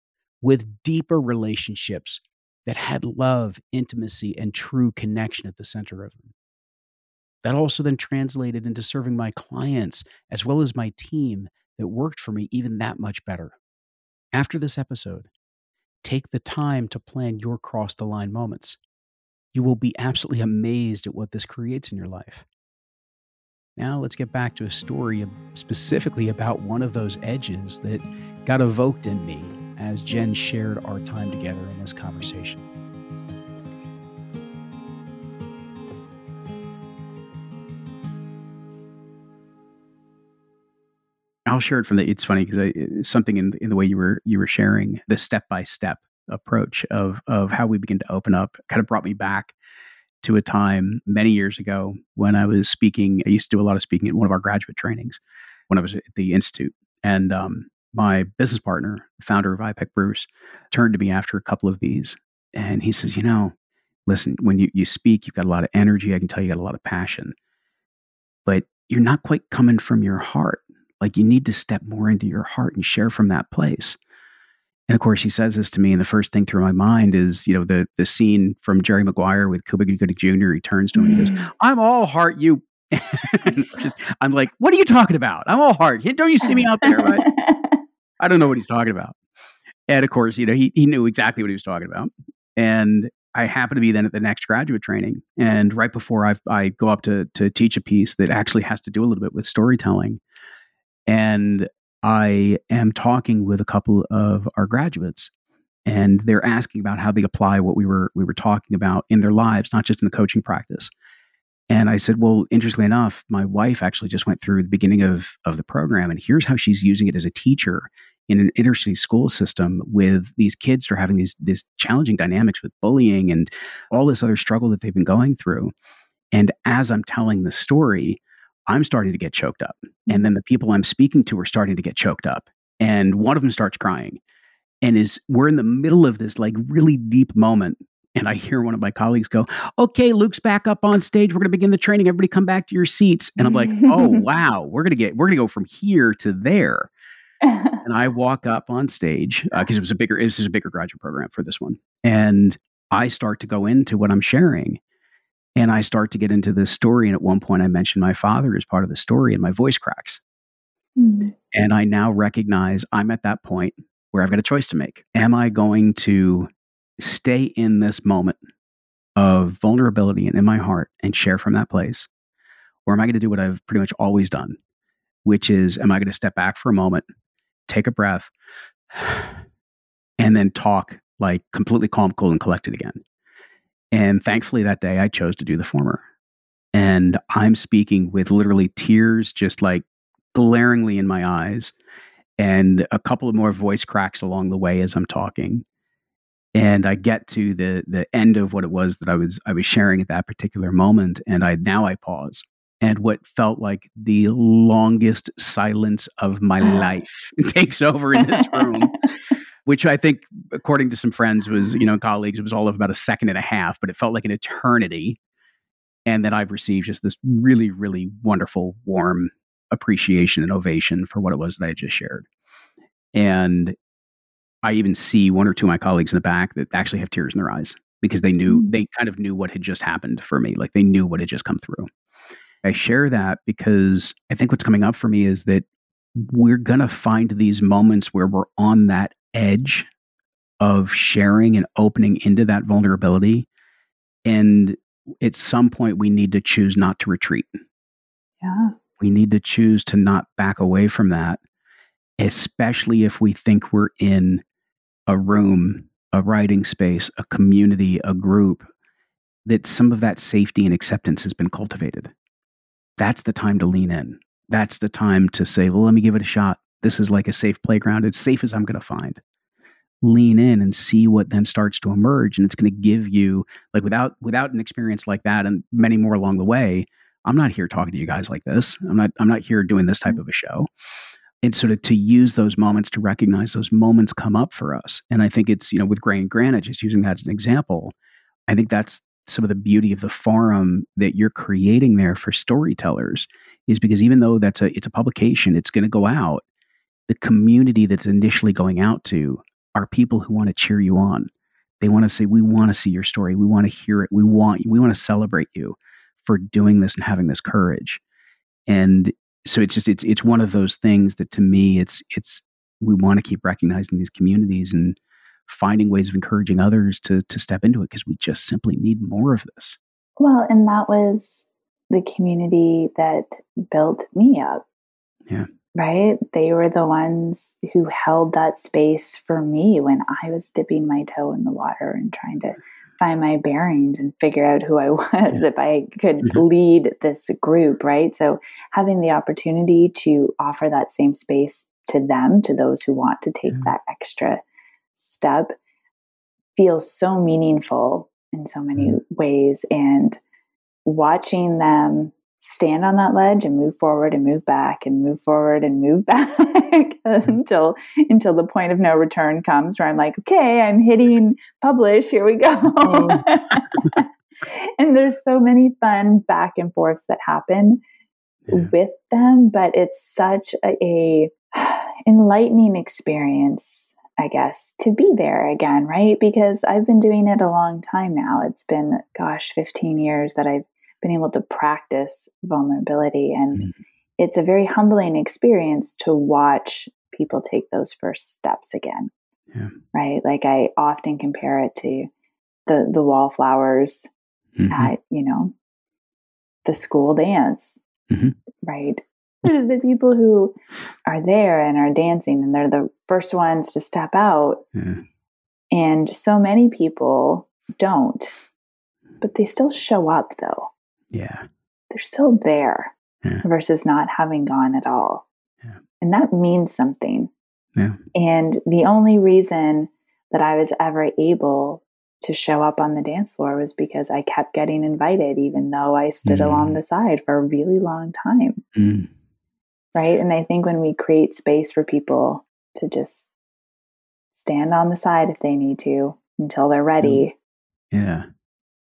with deeper relationships that had love, intimacy, and true connection at the center of them. That also then translated into serving my clients as well as my team that worked for me even that much better. After this episode, Take the time to plan your cross the line moments. You will be absolutely amazed at what this creates in your life. Now, let's get back to a story specifically about one of those edges that got evoked in me as Gen shared our time together in this conversation. I'll share it from the. It's funny because something in in the way you were you were sharing the step by step approach of of how we begin to open up kind of brought me back to a time many years ago when I was speaking. I used to do a lot of speaking at one of our graduate trainings when I was at the institute, and um, my business partner, founder of IPEC Bruce, turned to me after a couple of these, and he says, "You know, listen, when you you speak, you've got a lot of energy. I can tell you got a lot of passion, but you're not quite coming from your heart." Like you need to step more into your heart and share from that place. And of course, he says this to me, and the first thing through my mind is, you know, the the scene from Jerry Maguire with Cuba Gooding Jr. He turns to him and he goes, mm. "I'm all heart, you." just, I'm like, "What are you talking about? I'm all heart. Don't you see me out there?" Right? I don't know what he's talking about. And of course, you know, he he knew exactly what he was talking about. And I happen to be then at the next graduate training, and right before I I go up to to teach a piece that actually has to do a little bit with storytelling and I am talking with a couple of our graduates and they're asking about how they apply what we were we were talking about in their lives, not just in the coaching practice. And I said, well, interestingly enough, my wife actually just went through the beginning of, of the program, and here's how she's using it as a teacher in an inner city school system with these kids who are having these these challenging dynamics with bullying and all this other struggle that they've been going through. And as I'm telling the story, I'm starting to get choked up. And mm. then the people I'm speaking to are starting to get choked up. And one of them starts crying. And is we're in the middle of this like really deep moment. And I hear one of my colleagues go, Okay, Luke's back up on stage. We're gonna begin the training. Everybody come back to your seats. And I'm like, Oh wow, we're gonna get we're gonna go from here to there. and I walk up on stage because uh, it was a bigger it was a bigger graduate program for this one. And I start to go into what I'm sharing. And I start to get into this story. And at one point, I mentioned my father as part of the story, and my voice cracks. Mm-hmm. And I now recognize I'm at that point where I've got a choice to make. Am I going to stay in this moment of vulnerability and in my heart and share from that place? Or am I going to do what I've pretty much always done, which is, am I going to step back for a moment, take a breath, and then talk like completely calm, cool, and collected again. And thankfully, that day I chose to do the former. And I'm speaking with literally tears just like glaringly in my eyes and a couple of more voice cracks along the way as I'm talking. And I get to the the end of what it was that I was I was sharing at that particular moment, and I now I pause. And what felt like the longest silence of my ah. life takes over in this room which I think, according to some friends, was, you know, colleagues, it was all of about a second and a half, but it felt like an eternity. And then I've received just this really, really wonderful, warm appreciation and ovation for what it was that I just shared. And I even see one or two of my colleagues in the back that actually have tears in their eyes because they knew, mm. they kind of knew what had just happened for me. Like they knew what had just come through. I share that because I think what's coming up for me is that we're going to find these moments where we're on that edge of sharing and opening into that vulnerability. And at some point, we need to choose not to retreat. Yeah. We need to choose to not back away from that, especially if we think we're in a room, a writing space, a community, a group that some of that safety and acceptance has been cultivated. That's the time to lean in. That's the time to say, well, let me give it a shot this is like a safe playground. It's safe as I'm going to find. Lean in and see what then starts to emerge, and it's going to give you like without without an experience like that, and many more along the way. I'm not here talking to you guys like this. I'm not. I'm not here doing this type mm. of a show. And sort of to use those moments to recognize those moments come up for us. And I think it's you know with grain granite, just using that as an example. I think that's some of the beauty of the forum that you're creating there for storytellers is because even though that's a it's a publication, it's going to go out the community that's initially going out to are people who want to cheer you on. They want to say, "We want to see your story. We want to hear it. We want we want to celebrate you for doing this and having this courage." And so it's just it's it's one of those things that to me it's it's we want to keep recognizing these communities and finding ways of encouraging others to to step into it because we just simply need more of this. Well, and that was the community that built me up. Yeah right? They were the ones who held that space for me when I was dipping my toe in the water and trying to find my bearings and figure out who I was yeah. if I could mm-hmm. lead this group, right? So having the opportunity to offer that same space to them, to those who want to take that extra step, feels so meaningful in so many mm-hmm. ways. And watching them stand on that ledge and move forward and move back and move forward and move back hmm. until until the point of no return comes where I'm like, okay, I'm hitting publish, here we go. Oh. and there's so many fun back and forths that happen yeah. with them, but it's such a, a enlightening experience I guess, to be there again, right? Because I've been doing it a long time now. It's been, gosh, 15 years that I've been able to practice vulnerability. And mm-hmm. it's a very humbling experience to watch people take those first steps again. Yeah. Right. Like I often compare it to the the wallflowers mm-hmm. at, you know, the school dance. Mm-hmm. Right. There's the people who are there and are dancing and they're the first ones to step out. Yeah. And so many people don't, but they still show up though. Yeah. They're still there yeah. versus not having gone at all. Yeah. And that means something. Yeah. And the only reason that I was ever able to show up on the dance floor was because I kept getting invited, even though I stood mm. along the side for a really long time. Mm. Right. And I think when we create space for people to just stand on the side if they need to until they're ready. Yeah.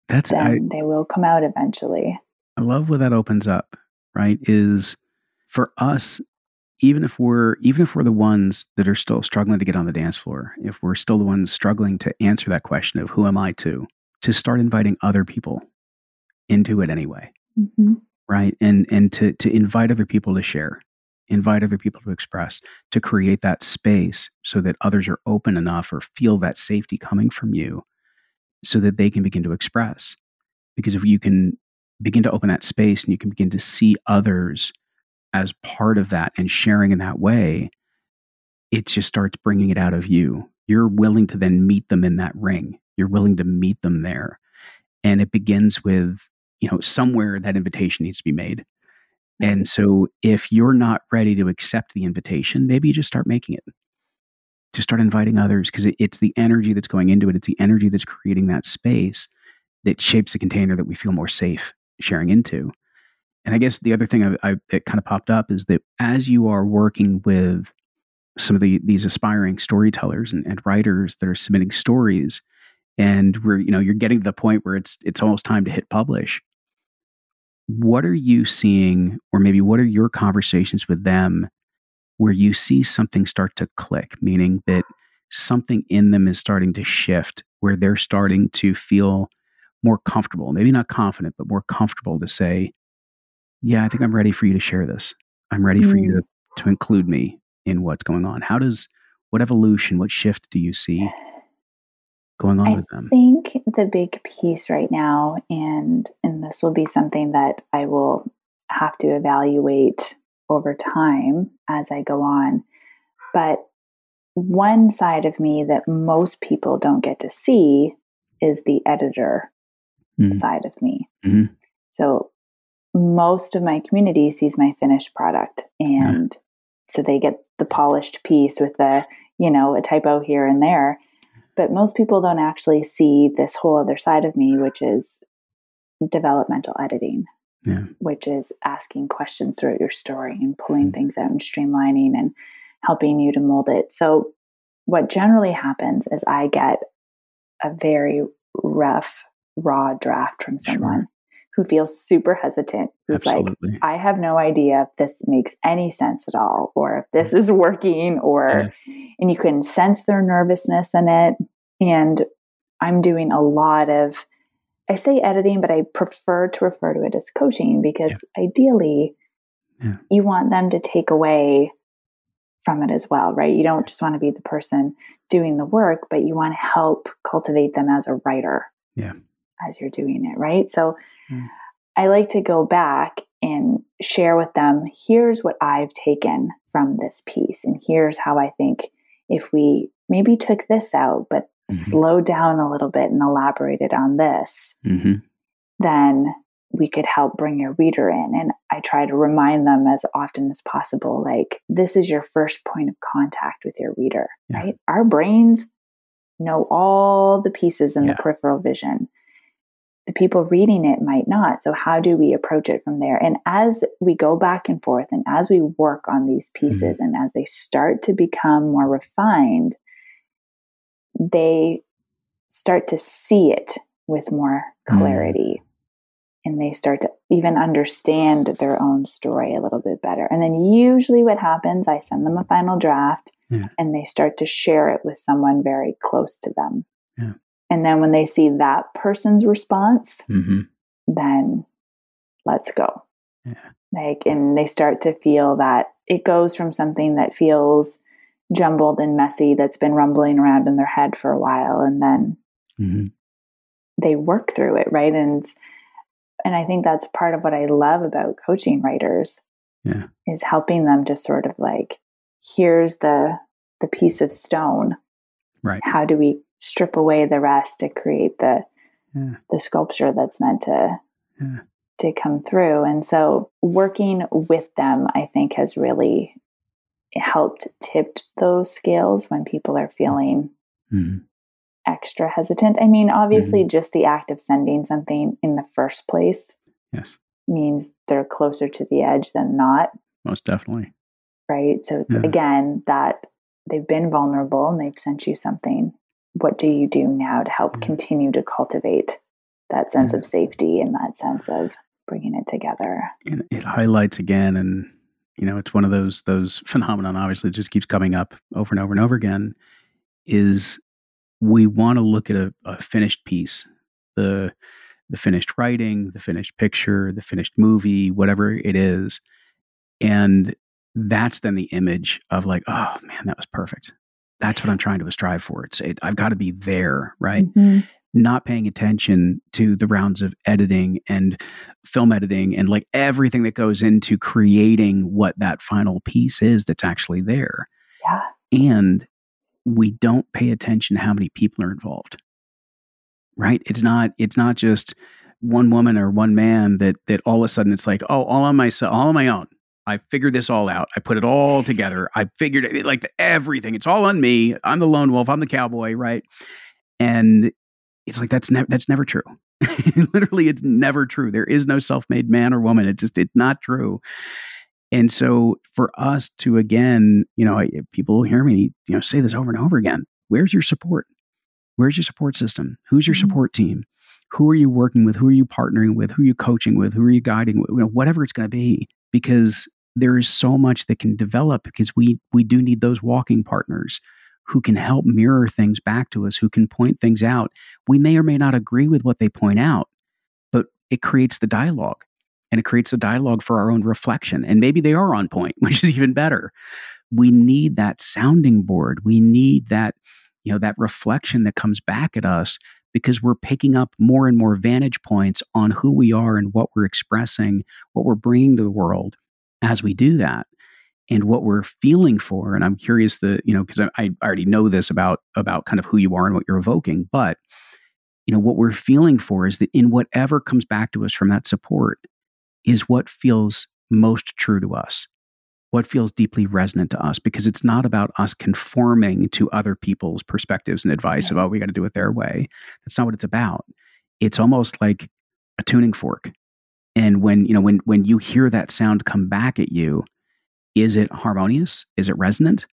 That's then I, they will come out eventually. I love where that opens up, right? Is for us, even if we're even if we're the ones that are still struggling to get on the dance floor, if we're still the ones struggling to answer that question of who am I to, to start inviting other people into it anyway. Mm-hmm. Right. And and to to invite other people to share, invite other people to express, to create that space so that others are open enough or feel that safety coming from you so that they can begin to express. Because if you can begin to open that space and you can begin to see others as part of that and sharing in that way, it just starts bringing it out of you you're willing to then meet them in that ring. You're willing to meet them there. And it begins with, you know, somewhere that invitation needs to be made. And so if you're not ready to accept the invitation, maybe you just start making it. Just start inviting others because it, it's the energy that's going into it. It's the energy that's creating that space that shapes the container that we feel more safe sharing into. And I guess the other thing I, I, that kind of popped up is that as you are working with some of the these aspiring storytellers and, and writers that are submitting stories, and where you know you're getting to the point where it's it's almost time to hit publish what are you seeing or maybe what are your conversations with them where you see something start to click meaning that something in them is starting to shift where they're starting to feel more comfortable maybe not confident but more comfortable to say yeah i think i'm ready for you to share this i'm ready for mm. you to, to include me in what's going on how does what evolution what shift do you see going on I with them? I think the big piece right now, and and this will be something that I will have to evaluate over time as I go on. But one side of me that most people don't get to see is the editor mm-hmm. side of me. Mm-hmm. So most of my community sees my finished product and yeah. so they get the polished piece with the, you know, a typo here and there but most people don't actually see this whole other side of me, which is developmental editing, yeah. which is asking questions throughout your story and pulling mm-hmm. things out and streamlining and helping you to mold it. So, what generally happens is I get a very rough, raw draft from someone. Sure. Who feels super hesitant, who's Absolutely. like, I have no idea if this makes any sense at all, or if this is working, or, yeah. and you can sense their nervousness in it. And I'm doing a lot of, I say editing, but I prefer to refer to it as coaching because yeah. ideally yeah. you want them to take away from it as well, right? You don't just want to be the person doing the work, but you want to help cultivate them as a writer. Yeah. As you're doing it, right? So mm. I like to go back and share with them here's what I've taken from this piece and here's how I think if we maybe took this out but mm-hmm. slow down a little bit and elaborated on this, mm-hmm. then we could help bring your reader in. And I try to remind them as often as possible like, this is your first point of contact with your reader, yeah. right? Our brains know all the pieces in yeah. the peripheral vision. The people reading it might not. So, how do we approach it from there? And as we go back and forth and as we work on these pieces mm-hmm. and as they start to become more refined, they start to see it with more mm. clarity mm. and they start to even understand their own story a little bit better. And then usually what happens, I send them a final draft yeah. and they start to share it with someone very close to them. Yeah. And then when they see that person's response, mm-hmm. then let's go. Yeah. Like, and they start to feel that it goes from something that feels jumbled and messy that's been rumbling around in their head for a while and then mm-hmm. they work through it right and and i think that's part of what i love about coaching writers yeah. is helping them to sort of like here's the the piece of stone right how do we strip away the rest to create the yeah. the sculpture that's meant to yeah. to come through and so working with them i think has really helped tip those scales when people are feeling mm-hmm. extra hesitant. I mean, obviously, mm-hmm. just the act of sending something in the first place yes. means they're closer to the edge than not. Most definitely. Right. So it's yeah. again that they've been vulnerable and they've sent you something. What do you do now to help yeah. continue to cultivate that sense yeah. of safety and that sense of bringing it together? And it highlights again and you know it's one of those those phenomenon obviously just keeps coming up over and over and over again is we want to look at a, a finished piece the the finished writing the finished picture the finished movie whatever it is and that's then the image of like oh man that was perfect. That's what i'm trying to strive for. It's it, i've got to be there right? Mm-hmm not paying attention to the rounds of editing and film editing and like everything that goes into creating what that final piece is that's actually there. Yeah. And we don't pay attention to how many people are involved. Right? It's not it's not just one woman or one man that that all of a sudden it's like, oh, all on myself, all on my own. I figured this all out. I put it all together. I figured it like everything. It's all on me. I'm the lone wolf. I'm the cowboy, right? And it's like that's never that's never true. Literally, it's never true. There is no self-made man or woman. It just it's not true. And so for us to again, you know, people hear me, you know, say this over and over again. Where's your support? Where's your support system? Who's your mm-hmm. support team? Who are you working with? Who are you partnering with? Who are you coaching with? Who are you guiding with? You know, whatever it's going to be, because there is so much that can develop because we we do need those walking partners who can help mirror things back to us, who can point things out. We may or may not agree with what they point out, but it creates the dialogue and it creates a dialogue for our own reflection. And maybe they are on point, which is even better. We need that sounding board. We need that, you know, that reflection that comes back at us because we're picking up more and more vantage points on who we are and what we're expressing, what we're bringing to the world as we do that and what we're feeling for and i'm curious that you know because I, I, already know this about about kind of who you are and what you're evoking but you know what we're feeling for is that in whatever comes back to us from that support is what feels most true to us what feels deeply resonant to us because it's not about us conforming to other people's perspectives and advice yeah. of oh we got to do it their way that's not what it's about it's almost like a tuning fork and when you know when when you hear that sound come back at you is it harmonious? Is it resonant?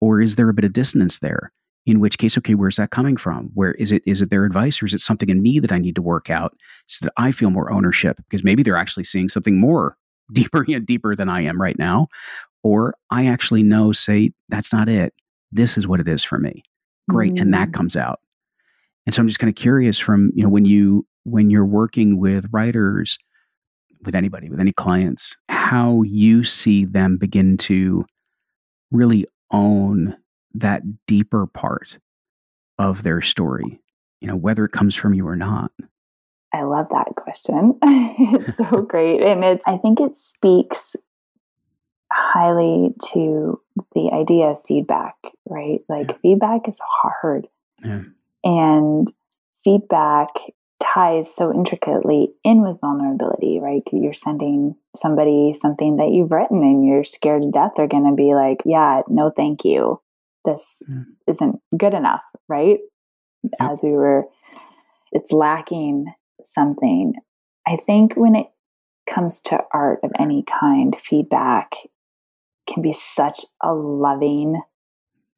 Or is there a bit of dissonance there? In which case, okay, where's that coming from? Where is it? Is it their advice, or is it something in me that I need to work out so that I feel more ownership? Because maybe they're actually seeing something more deeper, you know, deeper than I am right now, or I actually know, say, that's not it. This is what it is for me. Great, mm. and that mm. comes out. And so I'm just kind of curious from you know when you when you're working with writers with anybody, with any clients, how you see them begin to really own that deeper part of their story, you know, whether it comes from you or not. I love that question. it's so great. And it's, I think it speaks highly to the idea of feedback, right? Like yeah. feedback is hard. Yeah. And feedback ties so intricately in with vulnerability, right? You're sending somebody something that you've written and you're scared to death they're going to be like, yeah, no, thank you. This mm. isn't good enough, right? Yep. As we were, it's lacking something. I think when it comes to art of any kind, feedback can be such a loving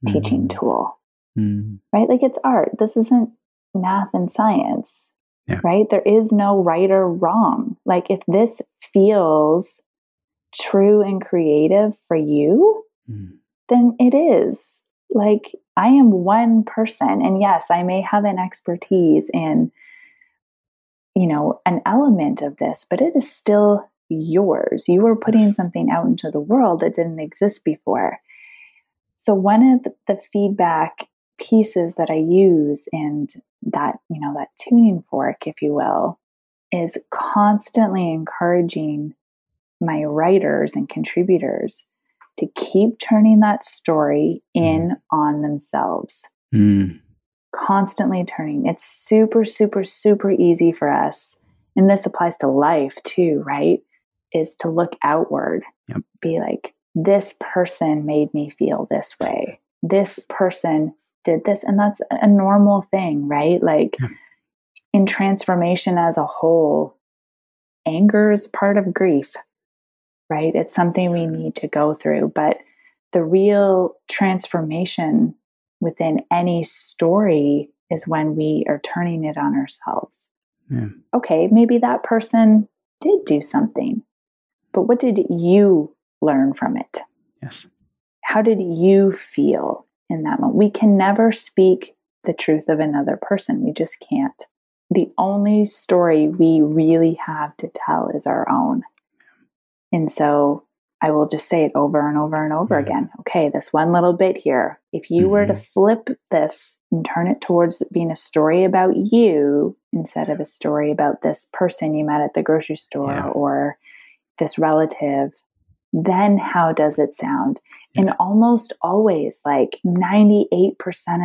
mm. teaching tool, mm. right? Like it's art. This isn't math and science yeah. right? There is no right or wrong. Like if this feels true and creative for you, mm. then it is. Like I am one person and yes, I may have an expertise in you know, an element of this, but it is still yours. You are putting something out into the world that didn't exist before. So one of the feedback pieces that I use and that, you know, that tuning fork, if you will, is constantly encouraging my writers and contributors to keep turning that story in mm. on themselves. Mm. Constantly turning. It's super, super, super easy for us. And this applies to life too, right? Is to look outward. Yep. Be like, this person made me feel this way. This person did this and that's a normal thing right? Like yeah. in transformation as a whole anger is part of grief right? It's something we need to go through but the real transformation within any story is when we are turning it on ourselves. Yeah. okay maybe that person did do something but what did you learn from it? Yes. How did you feel in that moment. We can never speak the truth of another person. We just can't. The only story we really have to tell is our own. And so I will just say it over and over and over mm-hmm. again. Okay, this one little bit here. If you mm-hmm. were to mm-hmm. flip this and turn it towards being a story about you instead of a story about this person you met at the grocery store yeah. or this relative, then how does it sound? Yeah. And almost always, like 98%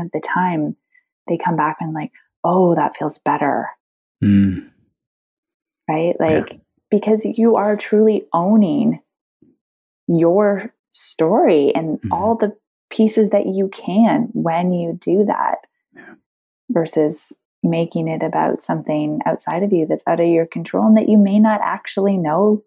of the time, they come back and like, oh, that feels better. Mm. Right? Like, yeah. because you are truly owning your story and mm-hmm. all the pieces that you can when you do that yeah. versus making it about something outside of you that's out of your control and that you may not actually know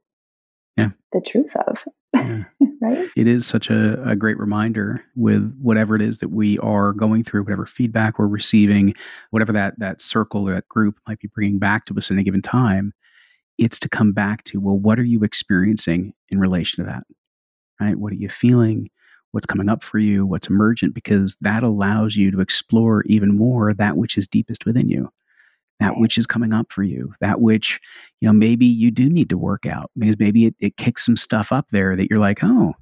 yeah. the truth of. Yeah. right? It is such a, a great reminder with whatever it is that we are going through, whatever feedback we're receiving, whatever that that circle or that group might be bringing back to us in a given time. It's to come back to, well, what are you experiencing in relation to that? Right? What are you feeling? What's coming up for you? What's emergent? Because that allows you to explore even more that which is deepest within you that which is coming up for you that which you know maybe you do need to work out because maybe it, it kicks some stuff up there that you're like oh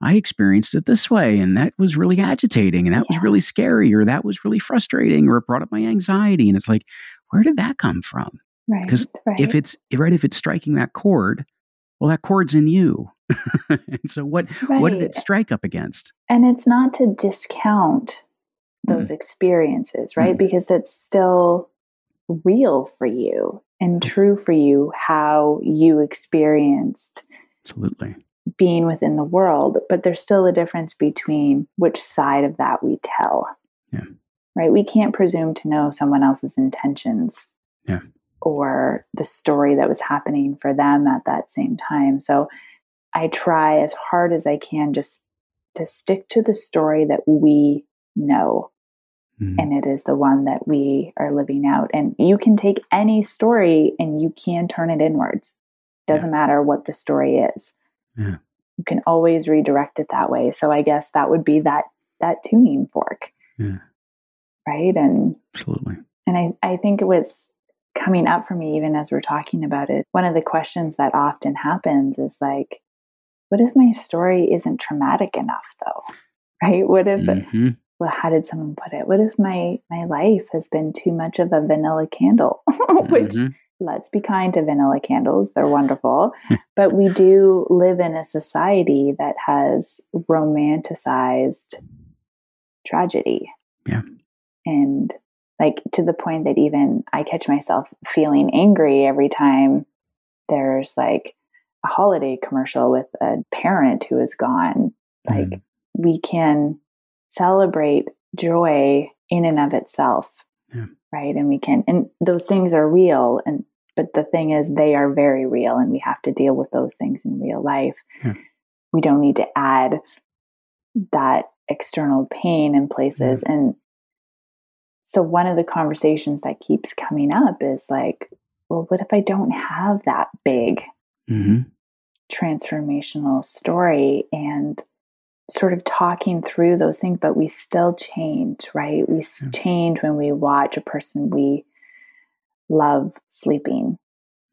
i experienced it this way and that was really agitating and that yeah. was really scary or that was really frustrating or it brought up my anxiety and it's like where did that come from right because right. if it's right if it's striking that chord well that chord's in you and so what right. what did it strike up against and it's not to discount those mm. experiences right mm. because it's still real for you and true for you how you experienced absolutely. being within the world but there's still a difference between which side of that we tell. Yeah. Right? We can't presume to know someone else's intentions yeah. or the story that was happening for them at that same time. So i try as hard as i can just to stick to the story that we know Mm-hmm. And it is the one that we are living out. And you can take any story and you can turn it inwards. Doesn't yeah. matter what the story is. Yeah. You can always redirect it that way. So I guess that would be that that tuning fork. Yeah. Right. And absolutely. And I, I think it was coming up for me even as we're talking about it. One of the questions that often happens is like, what if my story isn't traumatic enough though? Right? What if mm-hmm well, how did someone put it? What if my my life has been too much of a vanilla candle? Which mm-hmm. let's be kind to vanilla candles; they're wonderful. but we do live in a society that has romanticized tragedy. Yeah, and like to the point that even I catch myself feeling angry every time there's like a holiday commercial with a parent who is gone. Like mm. we can celebrate joy in and of itself. Yeah. Right. And we can, and those things are real. And, but the thing is, they are very real and we have to deal with those things in real life. Yeah. We don't need to add that external pain in places. Yeah. And so, one of the conversations that keeps coming up is like, well, what if I don't have that big mm-hmm. transformational story? And sort of talking through those things, but we still change, right? We yeah. change when we watch a person we love sleeping.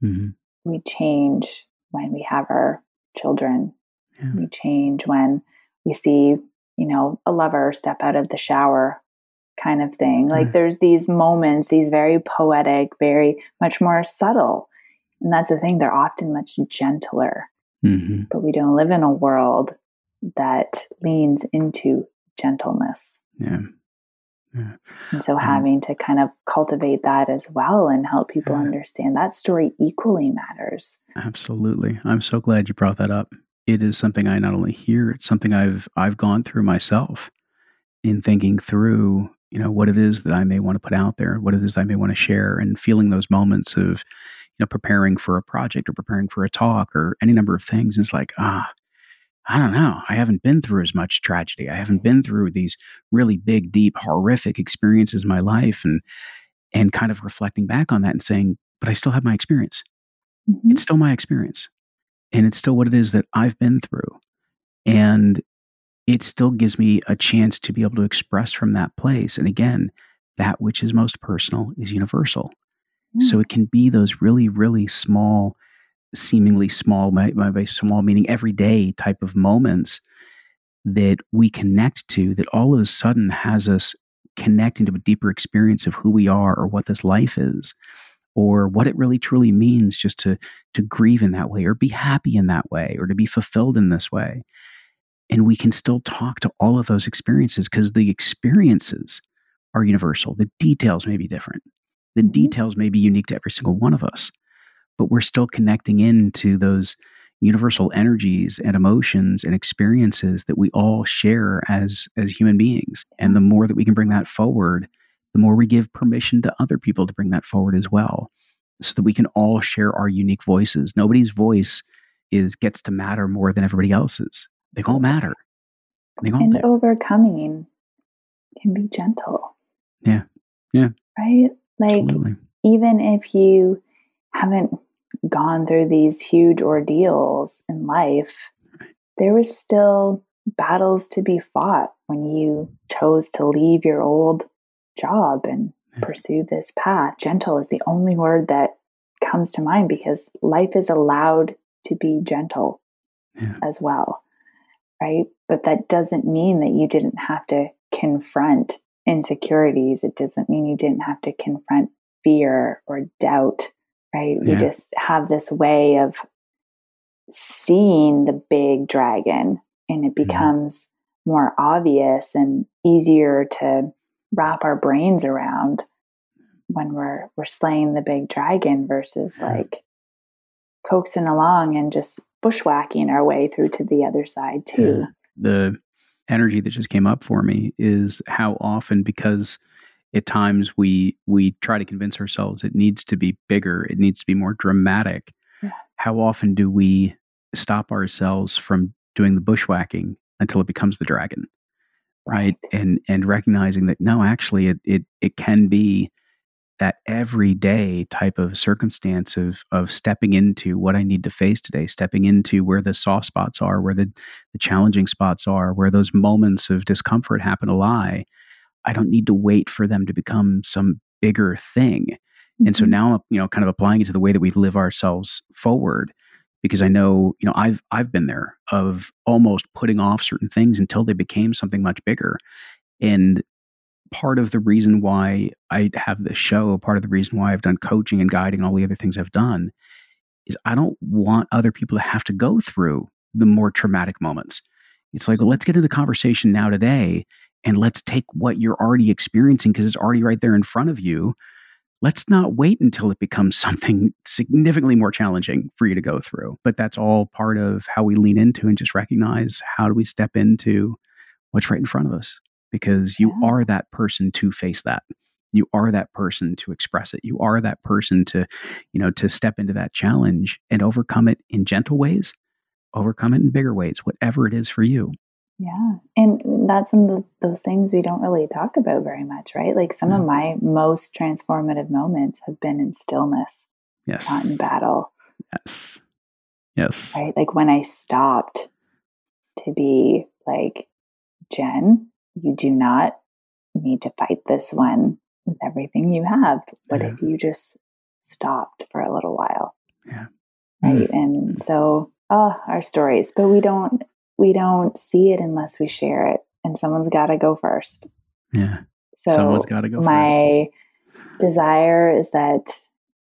Mm-hmm. We change when we have our children. Yeah. We change when we see, you know, a lover step out of the shower kind of thing. Like there's these moments, these very poetic, very much more subtle. And that's the thing, they're often much gentler. Mm-hmm. But we don't live in a world that leans into gentleness. Yeah. Yeah. And so um, having to kind of cultivate that as well and help people yeah. understand that story equally matters. Absolutely. I'm so glad you brought that up. It is something I not only hear, it's something I've I've gone through myself in thinking through, you know, what it is that I may want to put out there, what it is I may want to share and feeling those moments of, you know, preparing for a project or preparing for a talk or any number of things. And it's like, ah, I don't know. I haven't been through as much tragedy. I haven't been through these really big, deep, horrific experiences in my life and and kind of reflecting back on that and saying, but I still have my experience. Mm-hmm. It's still my experience. And it's still what it is that I've been through. And it still gives me a chance to be able to express from that place. And again, that which is most personal is universal. Mm. So it can be those really, really small seemingly small, by, by small meaning everyday type of moments that we connect to that all of a sudden has us connecting to a deeper experience of who we are or what this life is or what it really truly means just to to grieve in that way or be happy in that way or to be fulfilled in this way. And we can still talk to all of those experiences because the experiences are universal. The details may be different. The mm-hmm. details may be unique to every single one of us but we're still connecting into those universal energies and emotions and experiences that we all share as as human beings. And the mm-hmm. more that we can bring that forward the more we give permission to other people to bring that forward as well so that we can all share our unique voices. Nobody's voice is gets to matter more than everybody else's. They all matter. They all and do. overcoming can be gentle. Yeah. Yeah. Right? Like Absolutely. even if you haven't gone through these huge ordeals in life, there was still battles to be fought when you chose to leave your old job and pursue this path. Gentle is the only word that comes to mind because life is allowed to be gentle yeah. as well. Right. But that doesn't mean that you didn't have to confront insecurities. It doesn't mean you didn't have to confront fear or doubt right? Yeah. We just have this way of seeing the big dragon and it mm-hmm. becomes more obvious and easier to wrap our brains around when we're we're slaying the big dragon versus like coaxing along and just bushwhacking our way through to the other side too. Yeah. The energy that just came up for me is how often because at times we we try to convince ourselves it needs to be bigger it needs to be more dramatic yeah. how often do we stop ourselves from doing the bushwhacking until it becomes the dragon right, right. and and recognizing that no actually it it, it can be that everyday type of circumstance of of stepping into what I need to face today, stepping into where the soft spots are, where the, the challenging spots are, where those moments of discomfort happen to lie, I don't need to wait for them to become some bigger thing. Mm-hmm. And so mm-hmm. now, you know, kind of applying it to the way that we live ourselves forward, because I know, you know, I've I've been there of almost putting off certain things until they became something much bigger. And part of the reason why I have this show, part of the reason why I've done coaching and guiding and all the other things I've done is I don't want other people to have to go through the more traumatic moments. It's like, well, let's get into the conversation now today and let's take what you're already experiencing because it's already right there in front of you. Let's not wait until it becomes something significantly more challenging for you to go through. But that's all part of how we lean into and just recognize how do we step into what's right in front of us because you yeah. are that person to face that you are that person to express it you are that person to you know to step into that challenge and overcome it in gentle ways overcome it in bigger ways whatever it is for you yeah. And that's some of those things we don't really talk about very much, right? Like some of my most transformative moments have been in stillness, yes. not in battle. Yes. Yes. Right. Like when I stopped to be like, Gen, you do not need to fight this one with everything you have. But yeah. if you just stopped for a little while? Yeah. Right. Mm. And so, oh, our stories, but we don't we don't see it unless we share it and someone's got to go first yeah so someone's got to go my first. desire is that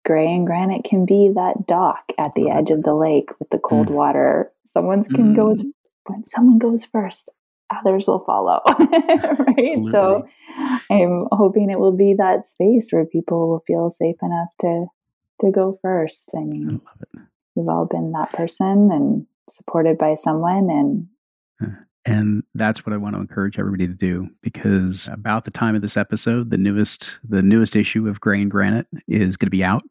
gray and granite can be that dock at the edge of the lake with the cold mm. water Someone's can mm. go when someone goes first others will follow right Absolutely. so i'm hoping it will be that space where people will feel safe enough to to go first i mean I we've all been that person and supported by someone and and that's what I want to encourage everybody to do because about the time of this episode, the newest the newest issue of Grain Granite is going to be out.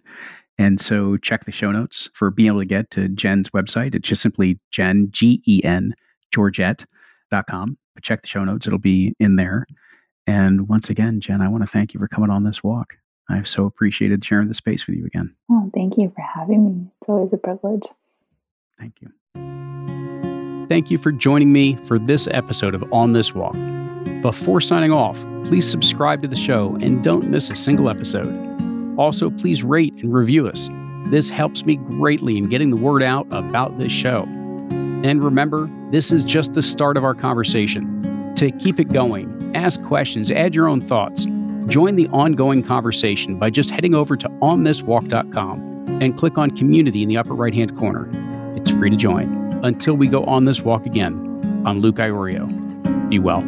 And so check the show notes for being able to get to Gen's website. It's just simply Gen, G E N, Georget.com. But check the show notes, it'll be in there. And once again, Gen, I want to thank you for coming on this walk. I've so appreciated sharing the space with you again. Oh, thank you for having me. It's always a privilege. Thank you. Thank you for joining me for this episode of On This Walk. Before signing off, please subscribe to the show and don't miss a single episode. Also, please rate and review us. This helps me greatly in getting the word out about this show. And remember, this is just the start of our conversation. To keep it going, ask questions, add your own thoughts. Join the ongoing conversation by just heading over to onthiswalk.com and click on community in the upper right hand corner. It's free to join. Until we go on this walk again, I'm Luke Iorio. Be well.